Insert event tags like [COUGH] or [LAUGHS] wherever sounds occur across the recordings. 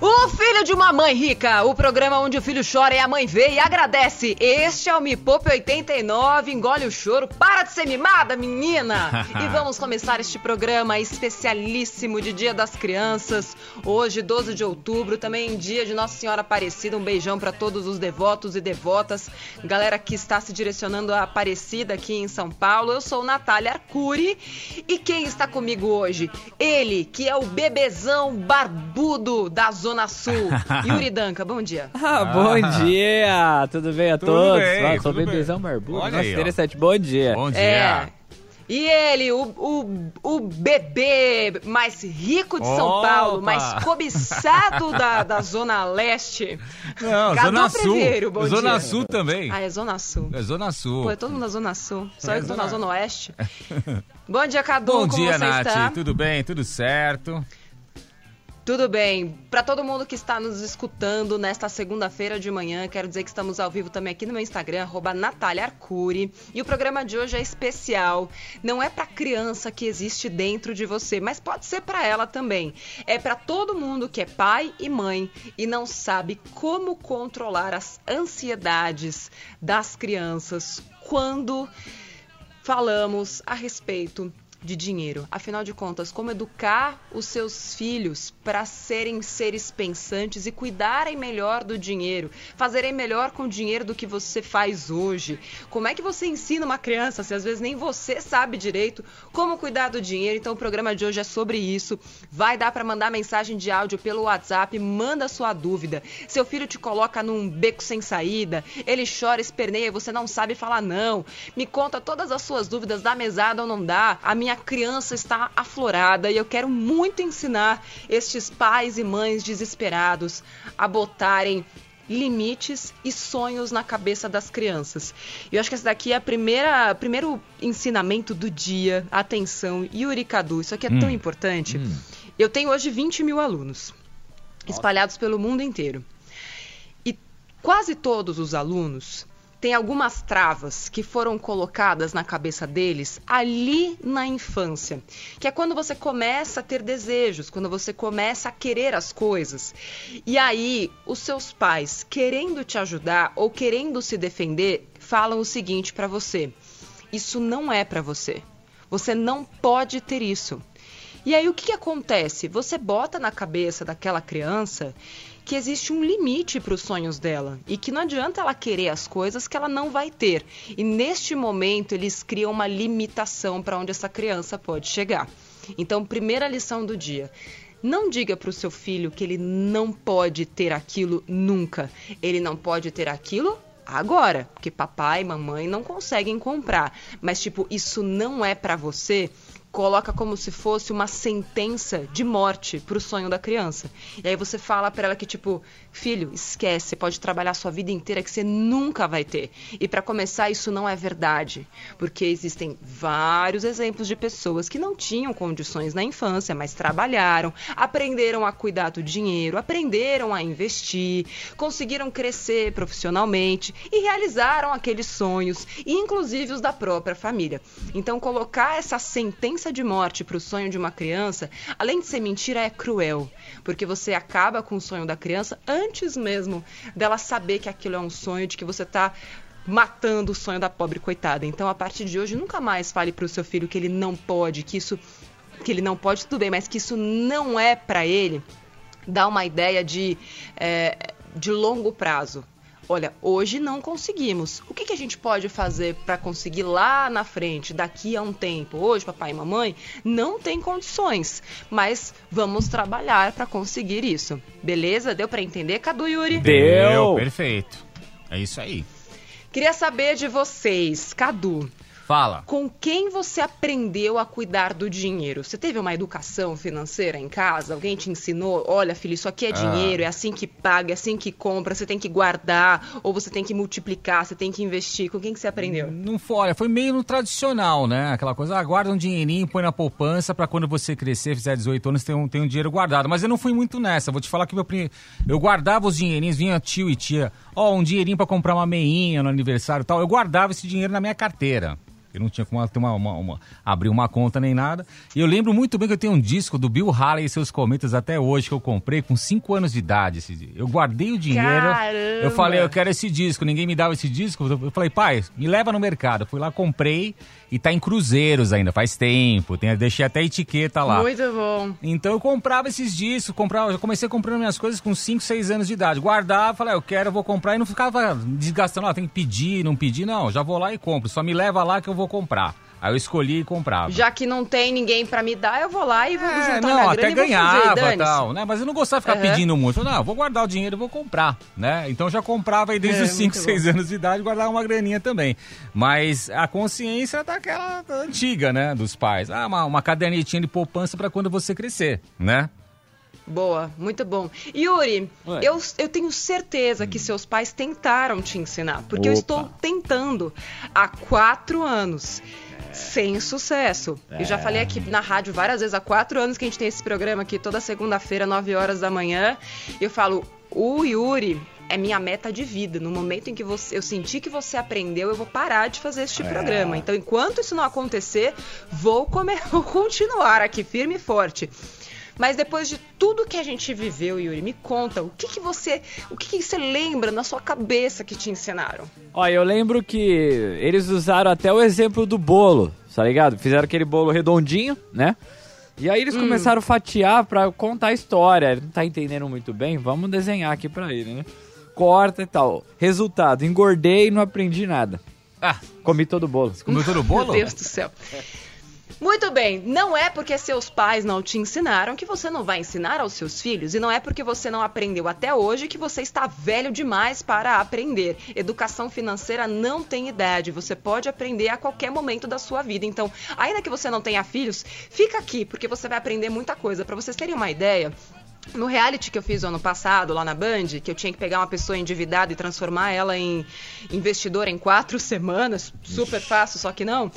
O filho de uma mãe rica, o programa onde o filho chora e a mãe vê e agradece. Este é o Me Poupe 89, engole o choro, para de ser mimada, menina! [LAUGHS] e vamos começar este programa especialíssimo de Dia das Crianças, hoje, 12 de outubro, também dia de Nossa Senhora Aparecida. Um beijão para todos os devotos e devotas, galera que está se direcionando a Aparecida aqui em São Paulo. Eu sou Natália Arcuri e quem está comigo hoje? Ele, que é o bebezão barbudo da Zona Zona Sul. [LAUGHS] Yuri Danca, bom dia. Ah, bom ah. dia! Tudo bem a tudo todos? Bem, ah, sou bebezão barbudo. Olha Nossa, aí, interessante. Ó. Bom dia. Bom dia. É. E ele, o, o, o bebê mais rico de São Opa. Paulo, mais cobiçado [LAUGHS] da, da Zona Leste. Não, Cadu Zona Sul. Preveiro, bom Zona dia. Sul também. Ah, é Zona Sul. É Zona Sul. Pô, é todo mundo na Zona Sul. Só É, eu que tô Zona- na Zona Oeste. [LAUGHS] Bom dia, Cadu. Bom como dia, você Nath. está? Tudo bem? Tudo certo? Tudo bem. Para todo mundo que está nos escutando nesta segunda-feira de manhã, quero dizer que estamos ao vivo também aqui no meu Instagram, arroba Natália Arcuri. E o programa de hoje é especial. Não é para criança que existe dentro de você, mas pode ser para ela também. É para todo mundo que é pai e mãe e não sabe como controlar as ansiedades das crianças quando falamos a respeito de dinheiro. Afinal de contas, como educar os seus filhos para serem seres pensantes e cuidarem melhor do dinheiro, fazerem melhor com o dinheiro do que você faz hoje? Como é que você ensina uma criança se às vezes nem você sabe direito como cuidar do dinheiro? Então o programa de hoje é sobre isso. Vai dar para mandar mensagem de áudio pelo WhatsApp, manda sua dúvida. Seu filho te coloca num beco sem saída, ele chora, esperneia você não sabe falar não. Me conta todas as suas dúvidas, dá mesada ou não dá. A minha criança está aflorada e eu quero muito ensinar estes pais e mães desesperados a botarem limites e sonhos na cabeça das crianças. E eu acho que esse daqui é a primeira, primeiro ensinamento do dia. Atenção, Yuri Cadu, isso aqui é tão importante. Eu tenho hoje 20 mil alunos espalhados pelo mundo inteiro. E quase todos os alunos têm algumas travas que foram colocadas na cabeça deles ali na infância, que é quando você começa a ter desejos, quando você começa a querer as coisas. E aí, os seus pais, querendo te ajudar ou querendo se defender, falam o seguinte para você: isso não é para você. Você não pode ter isso. E aí o que, que acontece? Você bota na cabeça daquela criança que existe um limite para os sonhos dela e que não adianta ela querer as coisas que ela não vai ter. E neste momento eles criam uma limitação para onde essa criança pode chegar. Então, primeira lição do dia. Não diga para o seu filho que ele não pode ter aquilo nunca. Ele não pode ter aquilo agora, porque papai e mamãe não conseguem comprar. Mas tipo, isso não é para você. Coloca como se fosse uma sentença de morte pro sonho da criança. E aí você fala para ela que tipo, filho, esquece, pode trabalhar sua vida inteira que você nunca vai ter. E para começar, isso não é verdade, porque existem vários exemplos de pessoas que não tinham condições na infância, mas trabalharam, aprenderam a cuidar do dinheiro, aprenderam a investir, conseguiram crescer profissionalmente e realizaram aqueles sonhos, inclusive os da própria família. Então, colocar essa sentença de morte para o sonho de uma criança, além de ser mentira, é cruel, porque você acaba com o sonho da criança antes mesmo dela saber que aquilo é um sonho, de que você está matando o sonho da pobre coitada. Então, a partir de hoje, nunca mais fale para o seu filho que ele não pode, que isso que ele não pode, tudo bem, mas que isso não é para ele. Dá uma ideia de, é, de longo prazo. Olha, hoje não conseguimos. O que, que a gente pode fazer para conseguir lá na frente, daqui a um tempo? Hoje, papai e mamãe não tem condições, mas vamos trabalhar para conseguir isso. Beleza? Deu para entender, Cadu Yuri? Deu. Perfeito. É isso aí. Queria saber de vocês, Cadu. Fala. Com quem você aprendeu a cuidar do dinheiro? Você teve uma educação financeira em casa? Alguém te ensinou? Olha, filho, isso aqui é dinheiro, é assim que paga, é assim que compra, você tem que guardar, ou você tem que multiplicar, você tem que investir. Com quem que você aprendeu? Não foi, olha, foi meio no tradicional, né? Aquela coisa, ah, guarda um dinheirinho, põe na poupança pra quando você crescer, fizer 18 anos, ter um, ter um dinheiro guardado. Mas eu não fui muito nessa. Vou te falar que meu, prim- eu guardava os dinheirinhos, vinha tio e tia, ó, um dinheirinho pra comprar uma meinha no aniversário e tal. Eu guardava esse dinheiro na minha carteira. Eu não tinha como ter uma, uma, uma, abrir uma conta nem nada. E eu lembro muito bem que eu tenho um disco do Bill Haley e seus comentários até hoje que eu comprei com 5 anos de idade. Esse, eu guardei o dinheiro. Caramba! Eu falei, eu quero esse disco. Ninguém me dava esse disco. Eu falei, pai, me leva no mercado. Eu fui lá, comprei e tá em cruzeiros ainda, faz tempo. Tem, deixei até a etiqueta lá. Muito bom. Então eu comprava esses discos, comprava, já comecei comprando minhas coisas com 5, 6 anos de idade. Guardava, falei, ah, eu quero, eu vou comprar e não ficava desgastando, ah, tem que pedir, não pedir, não, já vou lá e compro. Só me leva lá que eu vou comprar. Aí eu escolhi e comprava. Já que não tem ninguém para me dar, eu vou lá e vou é, juntar não, minha até grana ganhava e tal, né? Mas eu não gostava de ficar Uhum. pedindo muito. Não, vou guardar o dinheiro e vou comprar, né? Então eu já comprava aí desde É, os 5, muito 6 anos de idade, guardava uma graninha também. Mas a consciência daquela antiga, né? Dos pais. Ah, uma, uma cadernetinha de poupança para quando você crescer, né? Boa, muito bom. Yuri, eu, eu tenho certeza que seus pais tentaram te ensinar, porque eu Opa. estou tentando há quatro anos. Sem sucesso. Eu já falei aqui na rádio várias vezes, há quatro anos que a gente tem esse programa aqui, toda segunda-feira, 9 horas da manhã. E eu falo, o Yuri é minha meta de vida. No momento em que você, eu sentir que você aprendeu, eu vou parar de fazer este programa. Então, enquanto isso não acontecer, vou, comer, [LAUGHS] vou continuar aqui firme e forte. Mas depois de tudo que a gente viveu, Yuri, me conta, o que, que você. O que, que você lembra na sua cabeça que te ensinaram? Olha, eu lembro que eles usaram até o exemplo do bolo, tá ligado? Fizeram aquele bolo redondinho, né? E aí eles começaram a fatiar pra contar a história. Ele não tá entendendo muito bem, vamos desenhar aqui pra ele, né? Corta e tal. Resultado, engordei e não aprendi nada. Ah, Comi todo o bolo. comeu todo o [LAUGHS] bolo? Meu Deus do céu. Muito bem, não é porque seus pais não te ensinaram que você não vai ensinar aos seus filhos, e não é porque você não aprendeu até hoje que você está velho demais para aprender. Educação financeira não tem idade, você pode aprender a qualquer momento da sua vida. Então, ainda que você não tenha filhos, fica aqui, porque você vai aprender muita coisa. Para vocês terem uma ideia, no reality que eu fiz ano passado, lá na Band, que eu tinha que pegar uma pessoa endividada e transformar ela em investidora em quatro [LAUGHS] semanas, super fácil, só que não.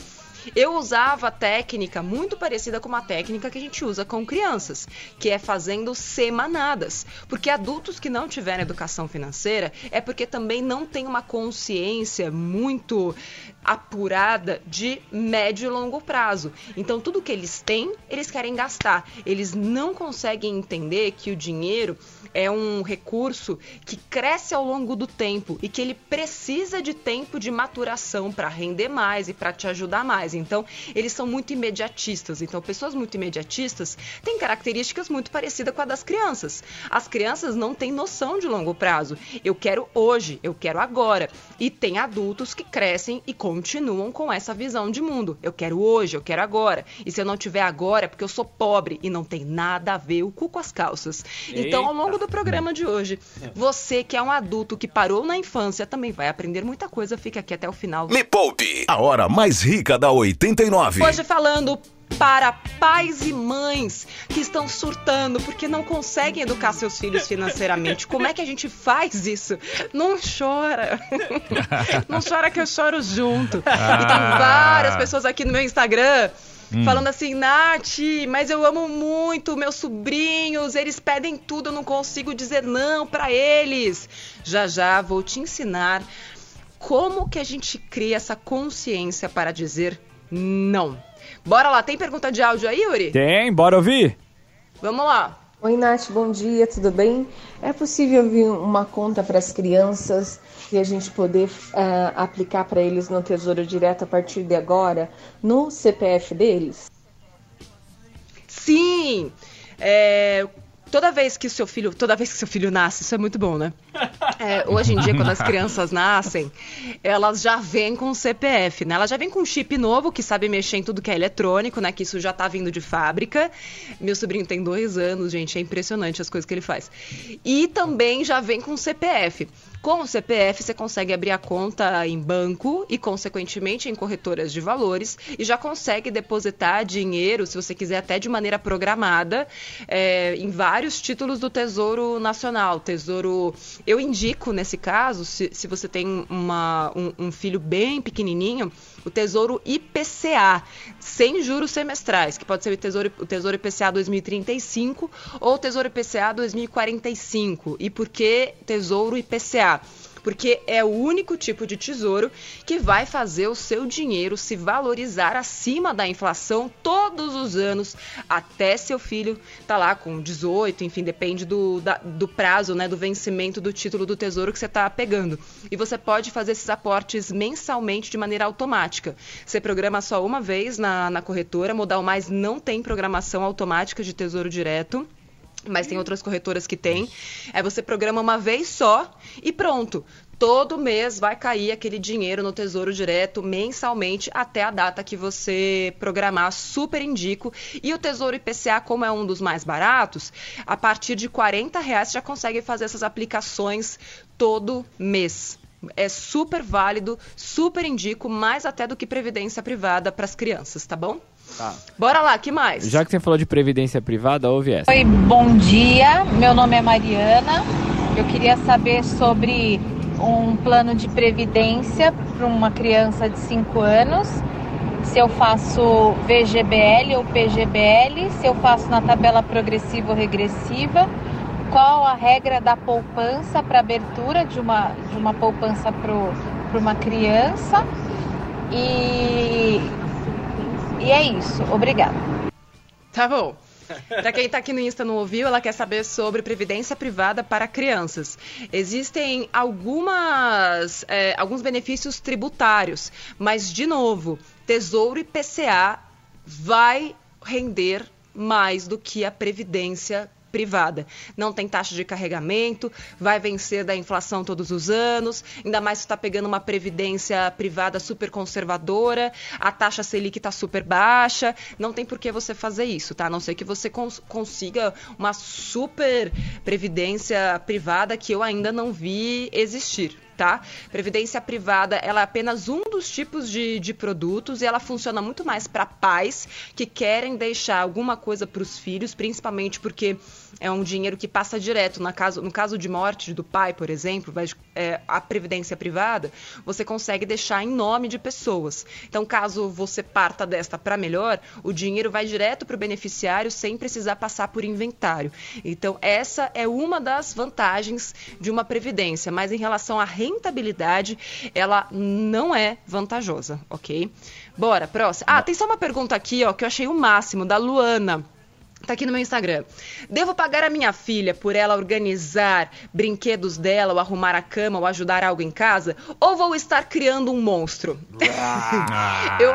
Eu usava técnica muito parecida com uma técnica que a gente usa com crianças, que é fazendo semanadas. Porque adultos que não tiveram educação financeira é porque também não têm uma consciência muito apurada de médio e longo prazo. Então, tudo que eles têm, eles querem gastar. Eles não conseguem entender que o dinheiro é um recurso que cresce ao longo do tempo e que ele precisa de tempo de maturação para render mais e para te ajudar mais. Então, eles são muito imediatistas. Então, pessoas muito imediatistas têm características muito parecidas com a das crianças. As crianças não têm noção de longo prazo. Eu quero hoje, eu quero agora. E tem adultos que crescem e continuam com essa visão de mundo. Eu quero hoje, eu quero agora. E se eu não tiver agora é porque eu sou pobre e não tem nada a ver o cu com as calças. Então, ao longo do programa de hoje, você que é um adulto que parou na infância também vai aprender muita coisa. Fica aqui até o final. Me Poupe, a hora mais rica da 89. Hoje falando para pais e mães que estão surtando porque não conseguem educar seus filhos financeiramente. Como é que a gente faz isso? Não chora. [LAUGHS] Não chora que eu choro junto. E tem várias pessoas aqui no meu Instagram falando assim, Nath, mas eu amo muito meus sobrinhos, eles pedem tudo, eu não consigo dizer não para eles. Já já vou te ensinar como que a gente cria essa consciência para dizer não. Bora lá, tem pergunta de áudio aí, Yuri? Tem, bora ouvir? Vamos lá. Oi, Nath, bom dia, tudo bem? É possível vir uma conta para as crianças e a gente poder ah, aplicar para eles no Tesouro Direto a partir de agora, no CPF deles? Sim! É, toda vez que o seu filho, toda vez que seu filho nasce, isso é muito bom, né? É, hoje em dia, quando as crianças nascem, elas já vêm com CPF, né? Elas já vêm com um chip novo que sabe mexer em tudo que é eletrônico, né? Que isso já tá vindo de fábrica. Meu sobrinho tem dois anos, gente, é impressionante as coisas que ele faz. E também já vem com CPF. Com o CPF, você consegue abrir a conta em banco e, consequentemente, em corretoras de valores e já consegue depositar dinheiro, se você quiser, até de maneira programada, é, em vários títulos do Tesouro Nacional. Tesouro. Eu indico, nesse caso, se, se você tem uma, um, um filho bem pequenininho, o Tesouro IPCA, sem juros semestrais, que pode ser o Tesouro, o tesouro IPCA 2035 ou o Tesouro IPCA 2045. E por que Tesouro IPCA? Porque é o único tipo de tesouro que vai fazer o seu dinheiro se valorizar acima da inflação todos os anos até seu filho tá lá com 18, enfim, depende do, da, do prazo, né, do vencimento do título do tesouro que você está pegando. E você pode fazer esses aportes mensalmente de maneira automática. Você programa só uma vez na, na corretora, Modal Mais não tem programação automática de tesouro direto mas tem outras corretoras que tem. É você programa uma vez só e pronto. Todo mês vai cair aquele dinheiro no Tesouro Direto mensalmente até a data que você programar. Super indico. E o Tesouro IPCA, como é um dos mais baratos, a partir de 40 reais você já consegue fazer essas aplicações todo mês. É super válido, super indico, mais até do que previdência privada para as crianças, tá bom? Tá. Bora lá, que mais? Já que você falou de previdência privada, ouve essa. Oi, bom dia. Meu nome é Mariana. Eu queria saber sobre um plano de previdência para uma criança de 5 anos. Se eu faço VGBL ou PGBL, se eu faço na tabela progressiva ou regressiva, qual a regra da poupança para abertura de uma, de uma poupança para uma criança e e é isso. Obrigada. Tá bom. Para quem está aqui no Insta não ouviu, ela quer saber sobre previdência privada para crianças. Existem algumas, é, alguns benefícios tributários, mas, de novo, Tesouro e PCA vai render mais do que a previdência privada. Não tem taxa de carregamento, vai vencer da inflação todos os anos, ainda mais se está pegando uma previdência privada super conservadora, a taxa Selic está super baixa, não tem por que você fazer isso, tá? A não ser que você cons consiga uma super previdência privada que eu ainda não vi existir tá? Previdência privada, ela é apenas um dos tipos de, de produtos e ela funciona muito mais para pais que querem deixar alguma coisa para os filhos, principalmente porque é um dinheiro que passa direto. Na caso, no caso de morte do pai, por exemplo, vai, é, a previdência privada, você consegue deixar em nome de pessoas. Então, caso você parta desta para melhor, o dinheiro vai direto para o beneficiário sem precisar passar por inventário. Então, essa é uma das vantagens de uma previdência, mas em relação à rentabilidade, ela não é vantajosa, ok? Bora, próxima. Ah, tem só uma pergunta aqui, ó, que eu achei o máximo, da Luana. Tá aqui no meu Instagram. Devo pagar a minha filha por ela organizar brinquedos dela, ou arrumar a cama, ou ajudar algo em casa? Ou vou estar criando um monstro? Ah. [LAUGHS] Eu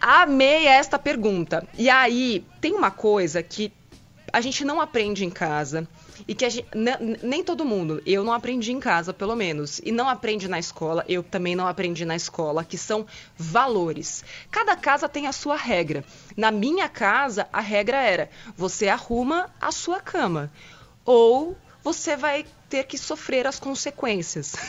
amei esta pergunta. E aí, tem uma coisa que a gente não aprende em casa e que gente, nem todo mundo, eu não aprendi em casa, pelo menos, e não aprende na escola, eu também não aprendi na escola, que são valores. Cada casa tem a sua regra. Na minha casa, a regra era: você arruma a sua cama ou você vai ter que sofrer as consequências. [LAUGHS]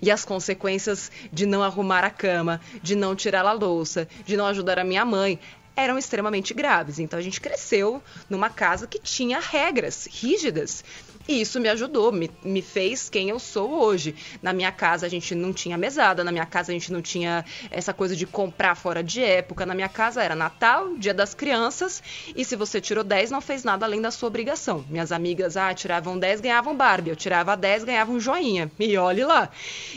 E as consequências de não arrumar a cama, de não tirar a louça, de não ajudar a minha mãe eram extremamente graves. Então a gente cresceu numa casa que tinha regras rígidas. E isso me ajudou, me, me fez quem eu sou hoje. Na minha casa a gente não tinha mesada, na minha casa a gente não tinha essa coisa de comprar fora de época. Na minha casa era Natal, Dia das Crianças, e se você tirou 10, não fez nada além da sua obrigação. Minhas amigas, ah, tiravam 10, ganhavam Barbie. Eu tirava 10, ganhava um joinha. E olhe lá.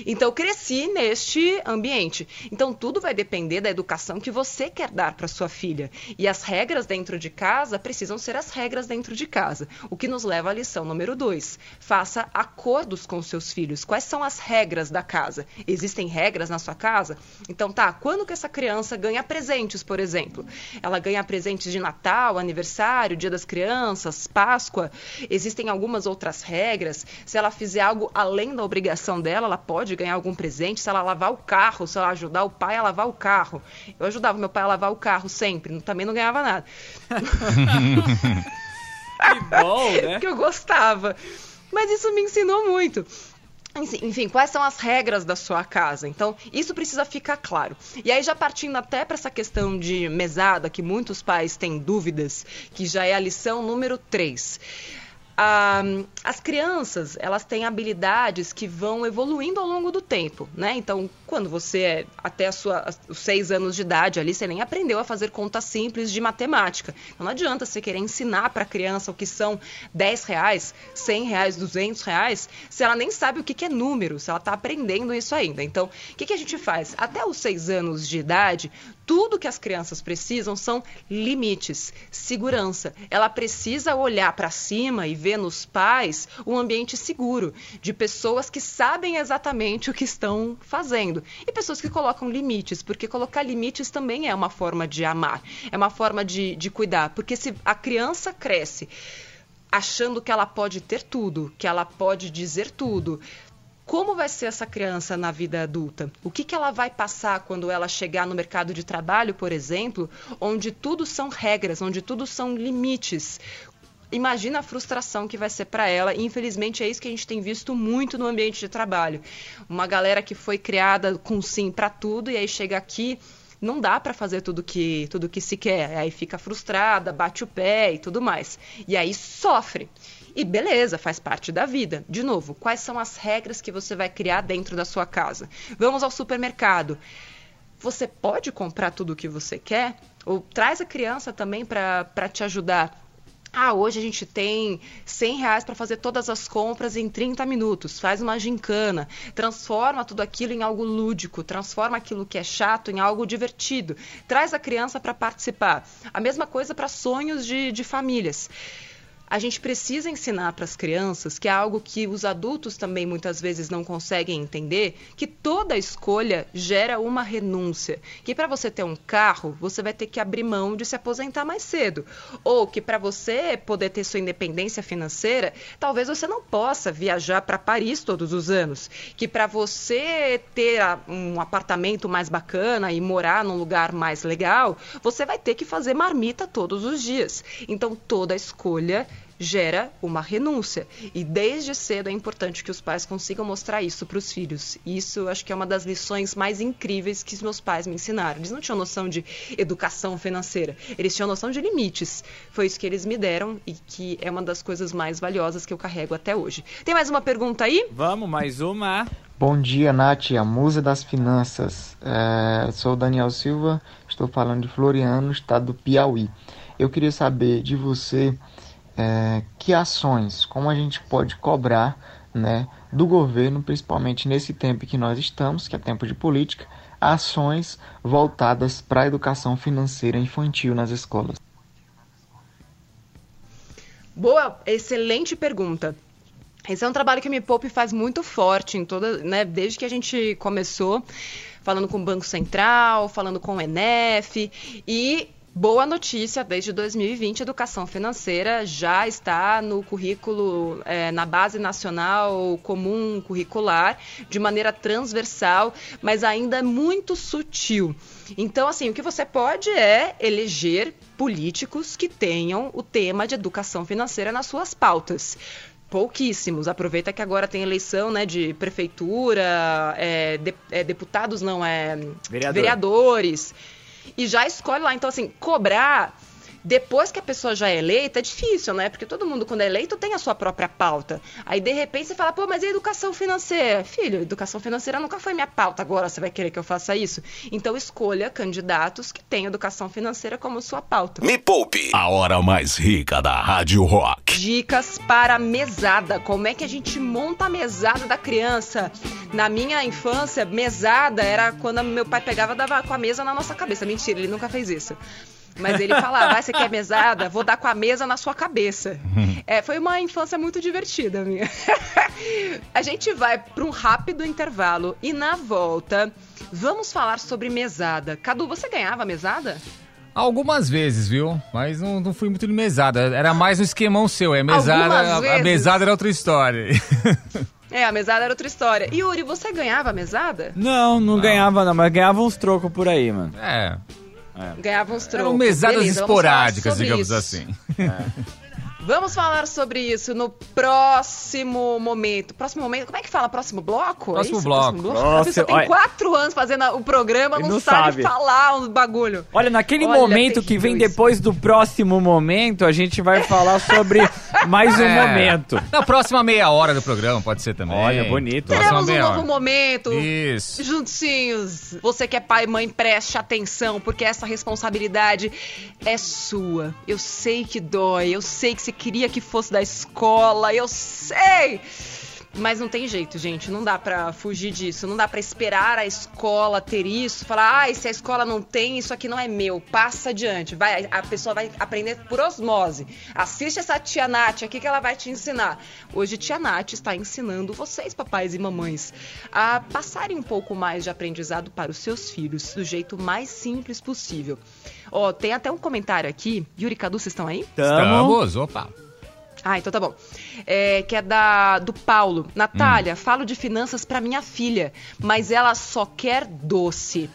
Então cresci neste ambiente. Então tudo vai depender da educação que você quer dar para sua filha. E as regras dentro de casa precisam ser as regras dentro de casa. O que nos leva à lição número Número dois, faça acordos com seus filhos. Quais são as regras da casa? Existem regras na sua casa? Então tá, quando que essa criança ganha presentes, por exemplo? Ela ganha presentes de Natal, aniversário, Dia das Crianças, Páscoa? Existem algumas outras regras? Se ela fizer algo além da obrigação dela, ela pode ganhar algum presente? Se ela lavar o carro, se ela ajudar o pai a lavar o carro. Eu ajudava meu pai a lavar o carro sempre, também não ganhava nada. [LAUGHS] [LAUGHS] Que bom, né? que eu gostava. Mas isso me ensinou muito. Enfim, quais são as regras da sua casa? Então, isso precisa ficar claro. E aí, já partindo até para essa questão de mesada, que muitos pais têm dúvidas, que já é a lição número 3. A, as crianças, elas têm habilidades que vão evoluindo ao longo do tempo, né? Então, quando você é até sua, os seis anos de idade ali, você nem aprendeu a fazer contas simples de matemática. Então, não adianta você querer ensinar para a criança o que são 10 reais, 100 reais, 200 reais, se ela nem sabe o que, que é número, se ela está aprendendo isso ainda. Então, o que, que a gente faz? Até os seis anos de idade, tudo que as crianças precisam são limites, segurança. Ela precisa olhar para cima e ver nos pais um ambiente seguro, de pessoas que sabem exatamente o que estão fazendo. E pessoas que colocam limites, porque colocar limites também é uma forma de amar, é uma forma de, de cuidar. Porque se a criança cresce achando que ela pode ter tudo, que ela pode dizer tudo, como vai ser essa criança na vida adulta? O que, que ela vai passar quando ela chegar no mercado de trabalho, por exemplo, onde tudo são regras, onde tudo são limites? Imagina a frustração que vai ser para ela. E, infelizmente, é isso que a gente tem visto muito no ambiente de trabalho. Uma galera que foi criada com sim para tudo e aí chega aqui não dá para fazer tudo que tudo que se quer. Aí fica frustrada, bate o pé e tudo mais. E aí sofre. E beleza, faz parte da vida. De novo, quais são as regras que você vai criar dentro da sua casa? Vamos ao supermercado. Você pode comprar tudo o que você quer? Ou traz a criança também para te ajudar ah, hoje a gente tem 100 reais para fazer todas as compras em 30 minutos. Faz uma gincana, transforma tudo aquilo em algo lúdico, transforma aquilo que é chato em algo divertido. Traz a criança para participar. A mesma coisa para sonhos de, de famílias a gente precisa ensinar para as crianças, que é algo que os adultos também muitas vezes não conseguem entender, que toda escolha gera uma renúncia. Que para você ter um carro, você vai ter que abrir mão de se aposentar mais cedo. Ou que para você poder ter sua independência financeira, talvez você não possa viajar para Paris todos os anos. Que para você ter um apartamento mais bacana e morar num lugar mais legal, você vai ter que fazer marmita todos os dias. Então toda escolha gera uma renúncia. E desde cedo é importante que os pais consigam mostrar isso para os filhos. E isso acho que é uma das lições mais incríveis que os meus pais me ensinaram. Eles não tinham noção de educação financeira, eles tinham noção de limites. Foi isso que eles me deram e que é uma das coisas mais valiosas que eu carrego até hoje. Tem mais uma pergunta aí? Vamos, mais uma. Bom dia, Nath, a musa das finanças. É, sou o Daniel Silva, estou falando de Floriano, estado do Piauí. Eu queria saber de você é, que ações, como a gente pode cobrar né, do governo, principalmente nesse tempo que nós estamos, que é tempo de política, ações voltadas para a educação financeira infantil nas escolas. Boa, excelente pergunta. Esse é um trabalho que o Me Poupe faz muito forte em toda, né, desde que a gente começou, falando com o Banco Central, falando com o ENEF e Boa notícia, desde 2020, educação financeira já está no currículo, é, na base nacional comum curricular, de maneira transversal, mas ainda muito sutil. Então, assim, o que você pode é eleger políticos que tenham o tema de educação financeira nas suas pautas pouquíssimos. Aproveita que agora tem eleição, né, de prefeitura, é, de, é, deputados não é Vereador. vereadores e já escolhe lá. Então, assim, cobrar depois que a pessoa já é eleita, é difícil, né? Porque todo mundo, quando é eleito, tem a sua própria pauta. Aí, de repente, você fala, pô, mas e a educação financeira? Filho, educação financeira nunca foi minha pauta, agora você vai querer que eu faça isso? Então, escolha candidatos que tenham educação financeira como sua pauta. Me Poupe, a hora mais rica da Rádio Rock. Dicas para mesada. Como é que a gente monta a mesada da criança? Na minha infância, mesada era quando meu pai pegava e dava com a mesa na nossa cabeça. Mentira, ele nunca fez isso. Mas ele falava, ah, você quer mesada? Vou dar com a mesa na sua cabeça. É, foi uma infância muito divertida, minha. [LAUGHS] a gente vai para um rápido intervalo e na volta vamos falar sobre mesada. Cadu, você ganhava mesada? Algumas vezes, viu? Mas não, não fui muito de mesada. Era mais um esquemão seu. É mesada, a, a mesada era outra história. [LAUGHS] É, a mesada era outra história. E Yuri, você ganhava a mesada? Não, não, não. ganhava não, mas ganhava uns trocos por aí, mano. É. É. Ganhava uns trocos. Eram mesadas Beleza, esporádicas, digamos isso. assim. É. [LAUGHS] Vamos falar sobre isso no próximo momento. Próximo momento, como é que fala? Próximo bloco? É Próximo isso? bloco. Próximo bloco? Nossa, a pessoa tem olha- quatro anos fazendo o programa, não, não sabe, sabe. falar um bagulho. Olha, naquele Olha, momento que vem isso. depois do próximo momento, a gente vai falar sobre [LAUGHS] mais um É. momento. Na próxima meia hora do programa, pode ser também. Olha, bonito. Próxima Teremos um meia novo hora. momento. Isso. Juntinhos. Você que é pai e mãe, preste atenção, porque essa responsabilidade é sua. Eu sei que dói, eu sei que você queria que fosse da escola, eu sei. Mas não tem jeito, gente. Não dá pra fugir disso. Não dá pra esperar a escola ter isso. Falar, ai, se a escola não tem, isso aqui não é meu. Passa adiante. Vai, a pessoa vai aprender por osmose. Assiste essa tia Nath aqui que ela vai te ensinar. Hoje, tia Nath está ensinando vocês, papais e mamães, a passarem um pouco mais de aprendizado para os seus filhos, do jeito mais simples possível. Ó, tem até um comentário aqui. Yuri Cadu, vocês estão aí? Tamo. Estamos, opa. Ah, então tá bom. É, que é da do Paulo. Natália, falo de finanças pra minha filha, mas ela só quer doce.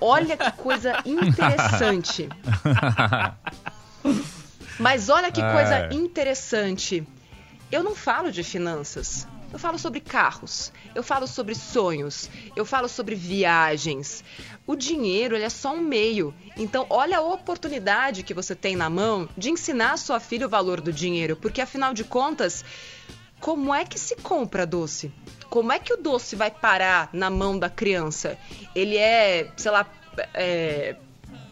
Olha que coisa [LAUGHS] interessante. Mas olha que coisa É. interessante. Eu não falo de finanças. Eu falo sobre carros, eu falo sobre sonhos, eu falo sobre viagens. O dinheiro ele é só um meio. Então, olha a oportunidade que você tem na mão de ensinar a sua filha o valor do dinheiro, porque afinal de contas, como é que se compra doce? Como é que o doce vai parar na mão da criança? Ele é, sei lá, é,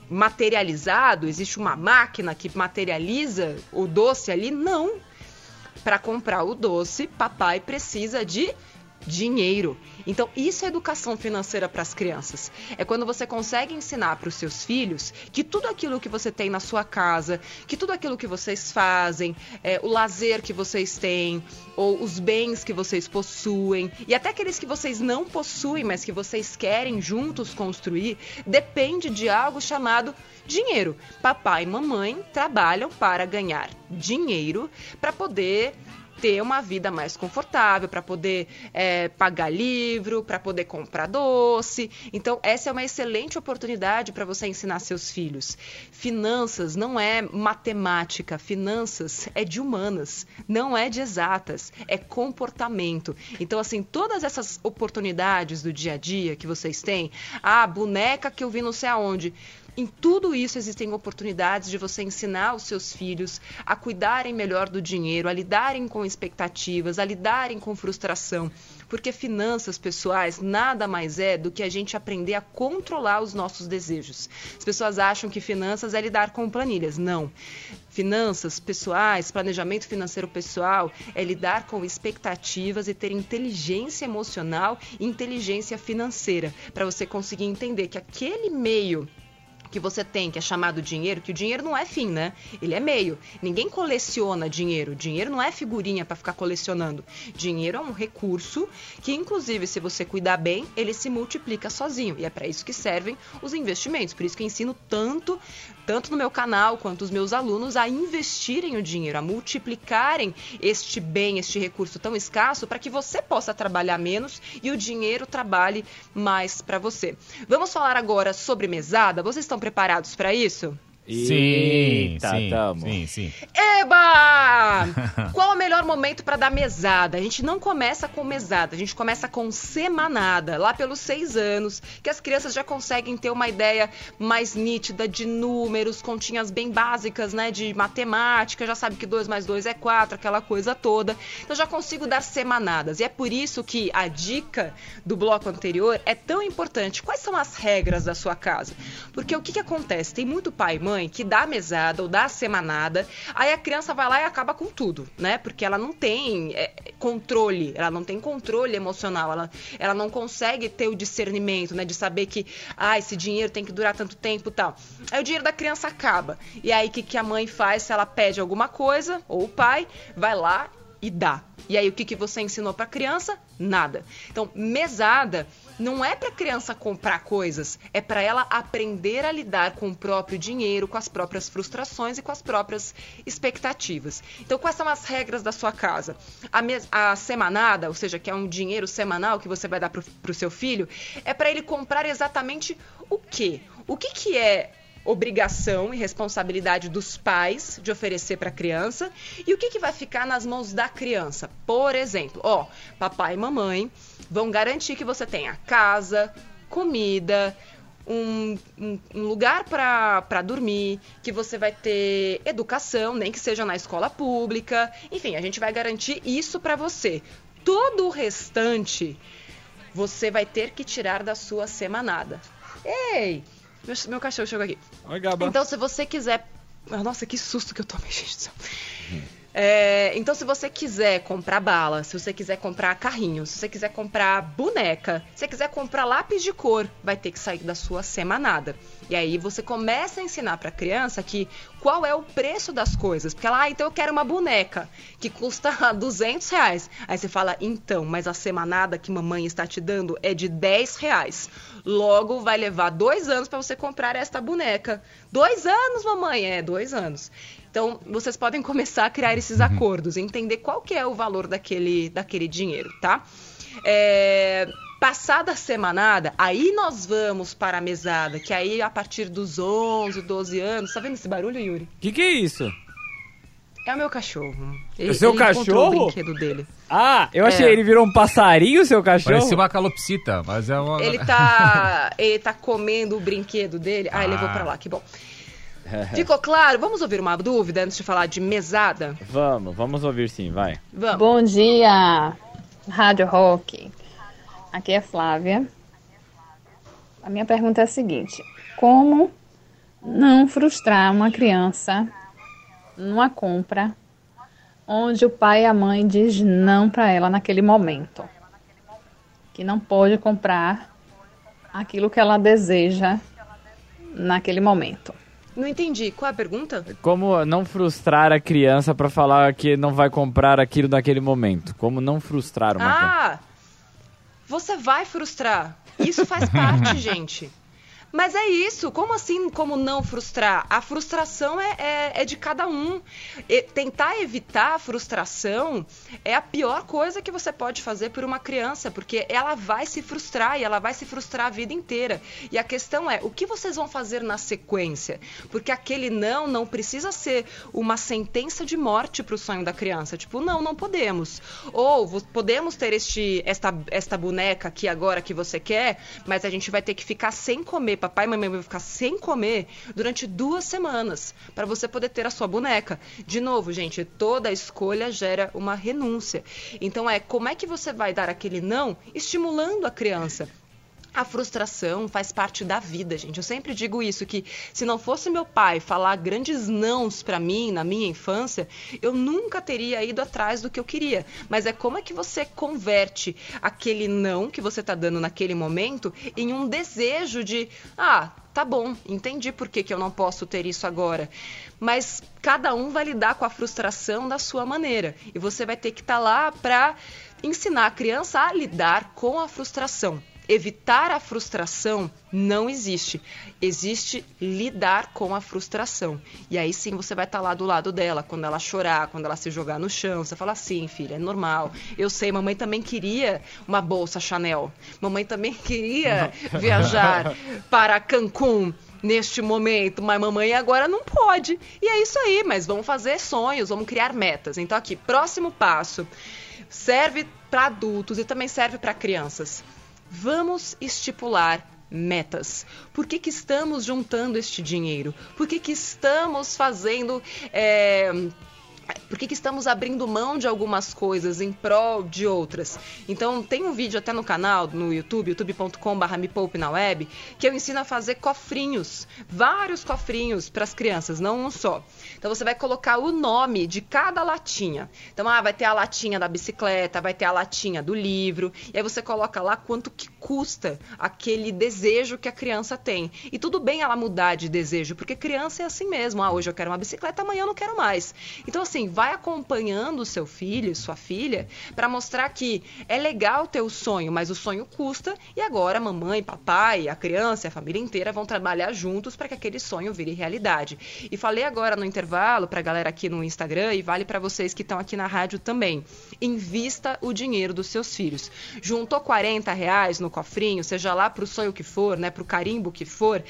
materializado? Existe uma máquina que materializa o doce ali? Não. Para comprar o doce, papai precisa de dinheiro. Então, isso é educação financeira para as crianças. É quando você consegue ensinar para os seus filhos que tudo aquilo que você tem na sua casa, que tudo aquilo que vocês fazem, é, o lazer que vocês têm, ou os bens que vocês possuem, e até aqueles que vocês não possuem, mas que vocês querem juntos construir, depende de algo chamado dinheiro. Papai e mamãe trabalham para ganhar dinheiro para poder ter uma vida mais confortável, para poder é, pagar livro, para poder comprar doce. Então, essa é uma excelente oportunidade para você ensinar seus filhos. Finanças não é matemática, finanças é de humanas, não é de exatas, é comportamento. Então, assim, todas essas oportunidades do dia a dia que vocês têm, a boneca que eu vi não sei aonde, em tudo isso existem oportunidades de você ensinar os seus filhos a cuidarem melhor do dinheiro, a lidarem com expectativas, a lidarem com frustração. Porque finanças pessoais nada mais é do que a gente aprender a controlar os nossos desejos. As pessoas acham que finanças é lidar com planilhas. Não. Finanças pessoais, planejamento financeiro pessoal é lidar com expectativas e ter inteligência emocional e inteligência financeira para você conseguir entender que aquele meio que você tem, que é chamado dinheiro, que o dinheiro não é fim, né? Ele é meio. Ninguém coleciona dinheiro. Dinheiro não é figurinha para ficar colecionando. Dinheiro é um recurso que, inclusive, se você cuidar bem, ele se multiplica sozinho. E é para isso que servem os investimentos. Por isso que eu ensino tanto, tanto no meu canal quanto os meus alunos, a investirem o dinheiro, a multiplicarem este bem, este recurso tão escasso, para que você possa trabalhar menos e o dinheiro trabalhe mais para você. Vamos falar agora sobre mesada. Vocês estão preparados para isso? Sim, Eita, sim, tamo. sim, sim. Eba! [LAUGHS] Qual o melhor momento para dar mesada? A gente não começa com mesada, a gente começa com semanada, lá pelos seis anos, que as crianças já conseguem ter uma ideia mais nítida de números, continhas bem básicas, né, de matemática, já sabe que 2 mais 2 é 4, aquela coisa toda. Então já consigo dar semanadas. E é por isso que a dica do bloco anterior é tão importante. Quais são as regras da sua casa? Porque o que, que acontece? Tem muito pai e mãe que dá mesada ou dá semanada, aí a criança vai lá e acaba com tudo, né? Porque ela não tem é, controle, ela não tem controle emocional, ela, ela não consegue ter o discernimento, né? De saber que, ah, esse dinheiro tem que durar tanto tempo e tal. Aí o dinheiro da criança acaba. E aí o que, que a mãe faz se ela pede alguma coisa, ou o pai, vai lá e dá. E aí o que, que você ensinou para a criança? Nada. Então, mesada não é para a criança comprar coisas, é para ela aprender a lidar com o próprio dinheiro, com as próprias frustrações e com as próprias expectativas. Então, quais são as regras da sua casa? A, mes- a semanada, ou seja, que é um dinheiro semanal que você vai dar para o seu filho, é para ele comprar exatamente o quê? O que, que é obrigação e responsabilidade dos pais de oferecer para a criança e o que, que vai ficar nas mãos da criança. Por exemplo, ó, papai e mamãe vão garantir que você tenha casa, comida, um, um, um, lugar para dormir, que você vai ter educação, nem que seja na escola pública. Enfim, a gente vai garantir isso para você. Todo o restante você vai ter que tirar da sua semanada. Ei, meu, meu cachorro chegou aqui. Oi, Gaba. Então, se você quiser. Nossa, que susto que eu tomei, [LAUGHS] gente do céu. É, então, se você quiser comprar bala, se você quiser comprar carrinho, se você quiser comprar boneca, se você quiser comprar lápis de cor, vai ter que sair da sua semanada. E aí você começa a ensinar para a criança que qual é o preço das coisas. Porque ela, ah, então eu quero uma boneca que custa [LAUGHS] 200 reais. Aí você fala, então, mas a semanada que mamãe está te dando é de 10 reais. Logo, vai levar dois anos para você comprar esta boneca. Dois anos, mamãe? É, dois anos. Então, vocês podem [LAUGHS] começar a criar esses uhum. acordos, entender qual que é o valor daquele, daquele dinheiro, tá? É, passada a semanada, aí nós vamos para a mesada, que aí a partir dos 11, 12 anos... Tá vendo esse barulho, Yuri? O que, que é isso? É o meu cachorro. Ele, o seu ele cachorro? o brinquedo dele. Ah, eu achei é. ele virou um passarinho, seu cachorro. Parece uma calopsita, mas é uma... Ele tá, [LAUGHS] ele tá comendo o brinquedo dele. Ah, ah. ele levou pra lá, que bom. [LAUGHS] Ficou claro? Vamos ouvir uma dúvida antes de falar de mesada? Vamos, vamos ouvir sim, vai. Vamos. Bom dia, Rádio Rock. Aqui é Flávia. A minha pergunta é a seguinte: como não frustrar uma criança numa compra onde o pai e a mãe diz não para ela naquele momento? Que não pode comprar aquilo que ela deseja naquele momento. Não entendi. Qual é a pergunta? Como não frustrar a criança para falar que não vai comprar aquilo naquele momento? Como não frustrar uma criança? Ah! Você vai frustrar. Isso faz [LAUGHS] parte, gente. Mas é isso, como assim, como não frustrar? A frustração é, é, é de cada um. E tentar evitar a frustração é a pior coisa que você pode fazer por uma criança, porque ela vai se frustrar e ela vai se frustrar a vida inteira. E a questão é, o que vocês vão fazer na sequência? Porque aquele não não precisa ser uma sentença de morte para o sonho da criança. Tipo, não, não podemos. Ou podemos ter este, esta, esta boneca aqui agora que você quer, mas a gente vai ter que ficar sem comer papai e mamãe vão ficar sem comer durante duas semanas para você poder ter a sua boneca. De novo, gente, toda escolha gera uma renúncia. Então é como é que você vai dar aquele não estimulando a criança a frustração faz parte da vida, gente. Eu sempre digo isso que se não fosse meu pai falar grandes nãos para mim na minha infância, eu nunca teria ido atrás do que eu queria. Mas é como é que você converte aquele não que você tá dando naquele momento em um desejo de, ah, tá bom, entendi por que, que eu não posso ter isso agora. Mas cada um vai lidar com a frustração da sua maneira. E você vai ter que estar tá lá para ensinar a criança a lidar com a frustração evitar a frustração não existe. Existe lidar com a frustração. E aí sim você vai estar tá lá do lado dela, quando ela chorar, quando ela se jogar no chão. Você fala assim, filha, é normal. Eu sei, mamãe também queria uma bolsa Chanel. Mamãe também [LAUGHS] queria viajar [LAUGHS] para Cancún neste momento, mas mamãe agora não pode. E é isso aí, mas vamos fazer sonhos, vamos criar metas. Então aqui, próximo passo. Serve para adultos e também serve para crianças. Vamos estipular metas. Por que, que estamos juntando este dinheiro? Por que, que estamos fazendo. É por que, que, estamos abrindo mão de algumas coisas em prol de outras? Então, tem um vídeo até no canal, no YouTube, youtube.com.br me poupe na web, que eu ensino a fazer cofrinhos, vários cofrinhos para as crianças, não um só. Então, você vai colocar o nome de cada latinha. Então, ah, vai ter a latinha da bicicleta, vai ter a latinha do livro, e aí você coloca lá quanto que custa aquele desejo que a criança tem. E tudo bem ela mudar de desejo, porque criança é assim mesmo. Ah, hoje eu quero uma bicicleta, amanhã eu não quero mais. Então, assim, assim, vai acompanhando o seu filho, sua filha, para mostrar que é legal ter o sonho, mas o sonho custa e agora mamãe, papai, a criança, a família inteira vão trabalhar juntos para que aquele sonho vire realidade. E falei agora no intervalo para a galera aqui no Instagram e vale para vocês que estão aqui na rádio também. Invista o dinheiro dos seus filhos. Juntou 40 reais no cofrinho, seja lá para o sonho que for, né, para o carimbo que for,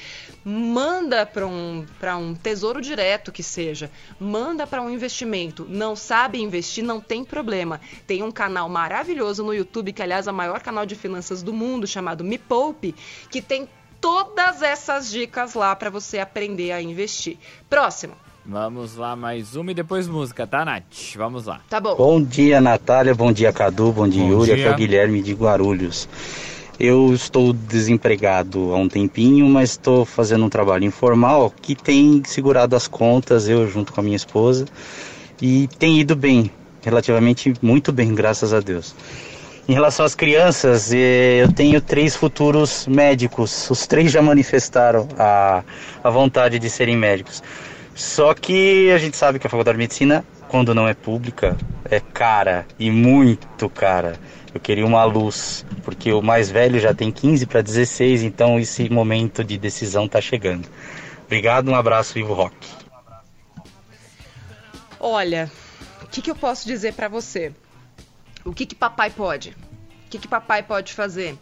manda para um, um tesouro direto que seja, manda para um investimento. Não sabe investir, não tem problema. Tem um canal maravilhoso no YouTube, que aliás é o maior canal de finanças do mundo, chamado Me Poupe, que tem todas essas dicas lá para você aprender a investir. Próximo. Vamos lá, mais uma e depois música, tá, Nath? Vamos lá. Tá bom. Bom dia, Natália. Bom dia, Cadu. Bom dia, Bom Yuri. dia. Aqui é o Guilherme de Guarulhos. Eu estou desempregado há um tempinho, mas estou fazendo um trabalho informal que tem segurado as contas, eu junto com a minha esposa, e tem ido bem, relativamente muito bem, graças a Deus. Em relação às crianças, eh, eu tenho três futuros médicos, os três já manifestaram a, a vontade de serem médicos. Só que a gente sabe que a faculdade de medicina, quando não é pública, é cara e muito cara. Eu queria uma luz, porque o mais velho já tem 15 para 16, então esse momento de decisão está chegando. Obrigado, um abraço, Vivo Rock. Olha, o que, que eu posso dizer para você? O que, que papai pode? O que, que papai pode fazer?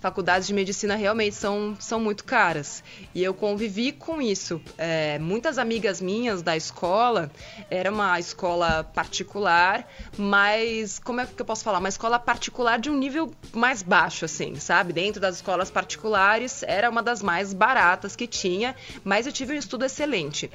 Faculdades de medicina realmente são, são muito caras. E eu convivi com isso. É, muitas amigas minhas da escola, era uma escola particular, mas como é que eu posso falar? Uma escola particular de um nível mais baixo, assim, sabe? Dentro das escolas particulares, era uma das mais baratas que tinha, mas eu tive um estudo excelente.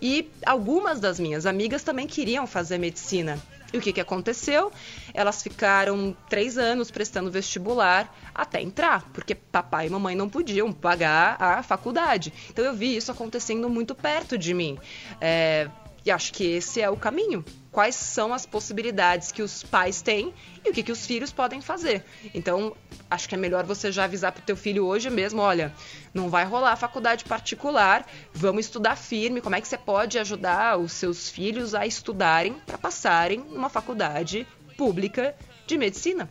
E algumas das minhas amigas também queriam fazer medicina. E o que, que aconteceu? Elas ficaram três anos prestando vestibular até entrar, porque papai e mamãe não podiam pagar a faculdade. Então eu vi isso acontecendo muito perto de mim. É, e acho que esse é o caminho. Quais são as possibilidades que os pais têm e o que, que os filhos podem fazer. Então, acho que é melhor você já avisar pro teu filho hoje mesmo, olha, não vai rolar faculdade particular, vamos estudar firme, como é que você pode ajudar os seus filhos a estudarem para passarem numa faculdade pública de medicina.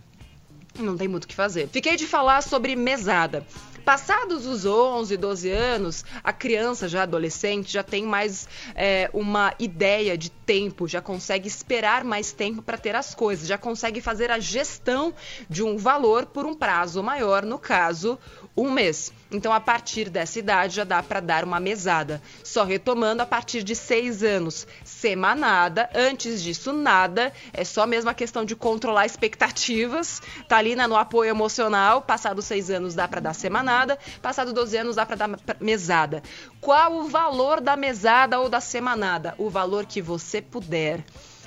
Não tem muito o que fazer. Fiquei de falar sobre mesada. Passados os 11, 12 anos, a criança já adolescente já tem mais é, uma ideia de tempo, já consegue esperar mais tempo para ter as coisas, já consegue fazer a gestão de um valor por um prazo maior, no caso, um mês. Então, a partir dessa idade, já dá para dar uma mesada. Só retomando, a partir de seis anos, semanada. Antes disso, nada. É só mesmo a questão de controlar expectativas. Tá ali né, no apoio emocional. Passados seis anos, dá para dar semanada. Passados 12 anos, dá para dar mesada. Qual o valor da mesada ou da semanada? O valor que você puder.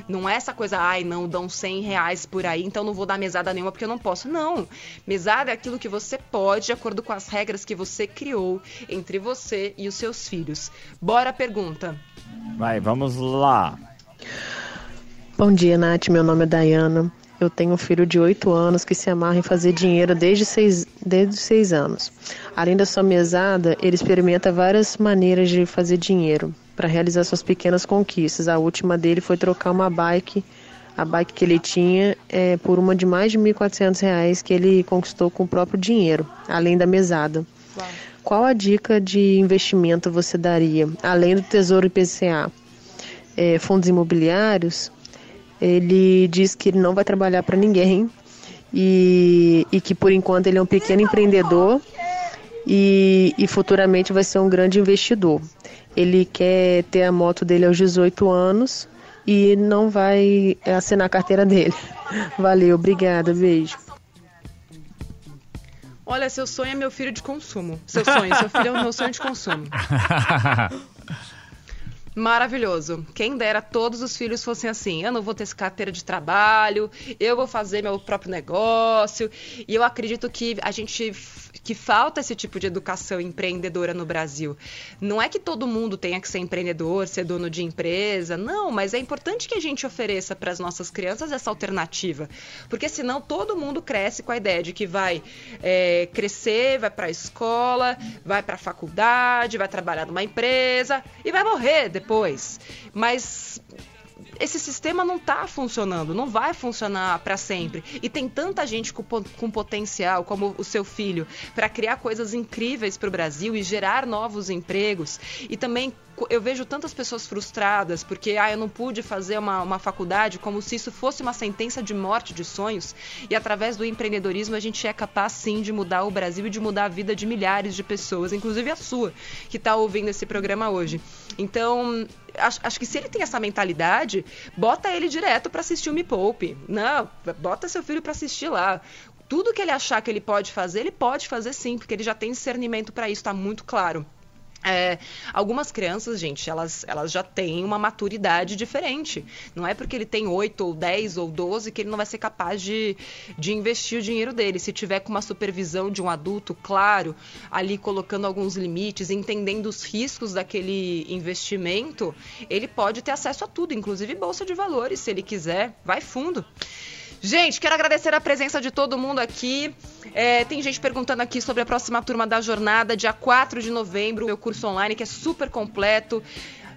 Não é essa coisa, ai, não, dão 100 reais por aí, então não vou dar mesada nenhuma porque eu não posso. Não. Mesada é aquilo que você pode, de acordo com as regras que você criou entre você e os seus filhos. Bora a pergunta. Vai, vamos lá. Bom dia, Nath. Meu nome é Dayana. Eu tenho um filho de 8 anos que se amarra em fazer dinheiro desde seis, desde seis anos. Além da sua mesada, ele experimenta várias maneiras de fazer dinheiro para realizar suas pequenas conquistas. A última dele foi trocar uma bike, a bike que ele tinha, é, por uma de mais de R$ 1.400 que ele conquistou com o próprio dinheiro, além da mesada. Uau. Qual a dica de investimento você daria, além do Tesouro IPCA? É, fundos imobiliários? Ele diz que ele não vai trabalhar para ninguém e, e que por enquanto ele é um pequeno empreendedor e, e futuramente vai ser um grande investidor. Ele quer ter a moto dele aos 18 anos e não vai assinar a carteira dele. [LAUGHS] Valeu, obrigada, beijo. Olha, seu sonho é meu filho de consumo. Seu sonho, seu filho é o meu sonho de consumo. [LAUGHS] Maravilhoso. Quem dera todos os filhos fossem assim. Eu não vou ter essa carteira de trabalho, eu vou fazer meu próprio negócio. E eu acredito que a gente que falta esse tipo de educação empreendedora no Brasil. Não é que todo mundo tenha que ser empreendedor, ser dono de empresa, não, mas é importante que a gente ofereça para as nossas crianças essa alternativa, porque senão todo mundo cresce com a ideia de que vai é, crescer, vai para a escola, vai para a faculdade, vai trabalhar numa empresa e vai morrer depois. Mas esse sistema não está funcionando, não vai funcionar para sempre. E tem tanta gente com, com potencial, como o seu filho, para criar coisas incríveis para o Brasil e gerar novos empregos. E também eu vejo tantas pessoas frustradas porque ah, eu não pude fazer uma, uma faculdade como se isso fosse uma sentença de morte de sonhos. E através do empreendedorismo a gente é capaz sim de mudar o Brasil e de mudar a vida de milhares de pessoas, inclusive a sua, que está ouvindo esse programa hoje. Então, acho, acho, que se ele tem essa mentalidade, bota ele direto para assistir o Me Poupe. Não, bota seu filho para assistir lá tudo que ele achar que ele pode fazer, ele pode fazer sim, porque ele já tem discernimento para isso, está muito claro. É, algumas crianças, gente, elas, elas já têm uma maturidade diferente. Não é porque ele tem 8 ou 10 ou 12 que ele não vai ser capaz de, de investir o dinheiro dele. Se tiver com uma supervisão de um adulto, claro, ali colocando alguns limites, entendendo os riscos daquele investimento, ele pode ter acesso a tudo, inclusive bolsa de valores, se ele quiser. Vai fundo. Gente, quero agradecer a presença de todo mundo aqui. É, tem gente perguntando aqui sobre a próxima turma da jornada, dia 4 de novembro, meu curso online, que é super completo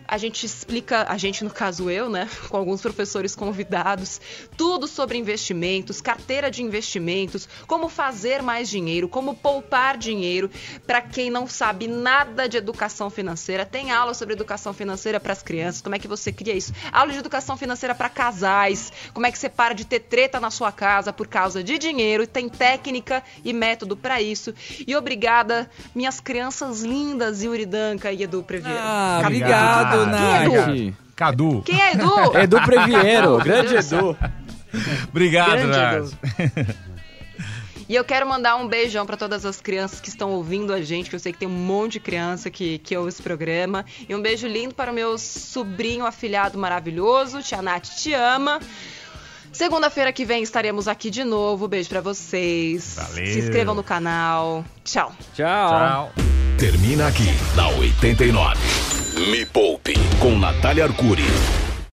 a gente explica, a gente no caso eu, né, [LAUGHS] com alguns professores convidados, tudo sobre investimentos, carteira de investimentos, como fazer mais dinheiro, como poupar dinheiro. Para quem não sabe nada de educação financeira, tem aula sobre educação financeira para as crianças, como é que você cria isso? Aula de educação financeira para casais, como é que você para de ter treta na sua casa por causa de dinheiro, tem técnica e método para isso. E obrigada, minhas crianças lindas, Yuri Danca e Edu Previero. Ah, obrigado. Obrigado, Nath. Cadu. Quem é Edu? [LAUGHS] Edu Previero, [LAUGHS] grande Edu. Obrigado, Nath. [LAUGHS] E eu quero mandar um beijão para todas as crianças que estão ouvindo a gente, que eu sei que tem um monte de criança que, que ouve esse programa. E um beijo lindo para o meu sobrinho afilhado maravilhoso. Tia Nath te ama. Segunda-feira que vem estaremos aqui de novo. Beijo para vocês. Valeu. Se inscrevam no canal. Tchau. Tchau. Tchau. Termina aqui, na 89. Me Poupe, com Natália Arcuri.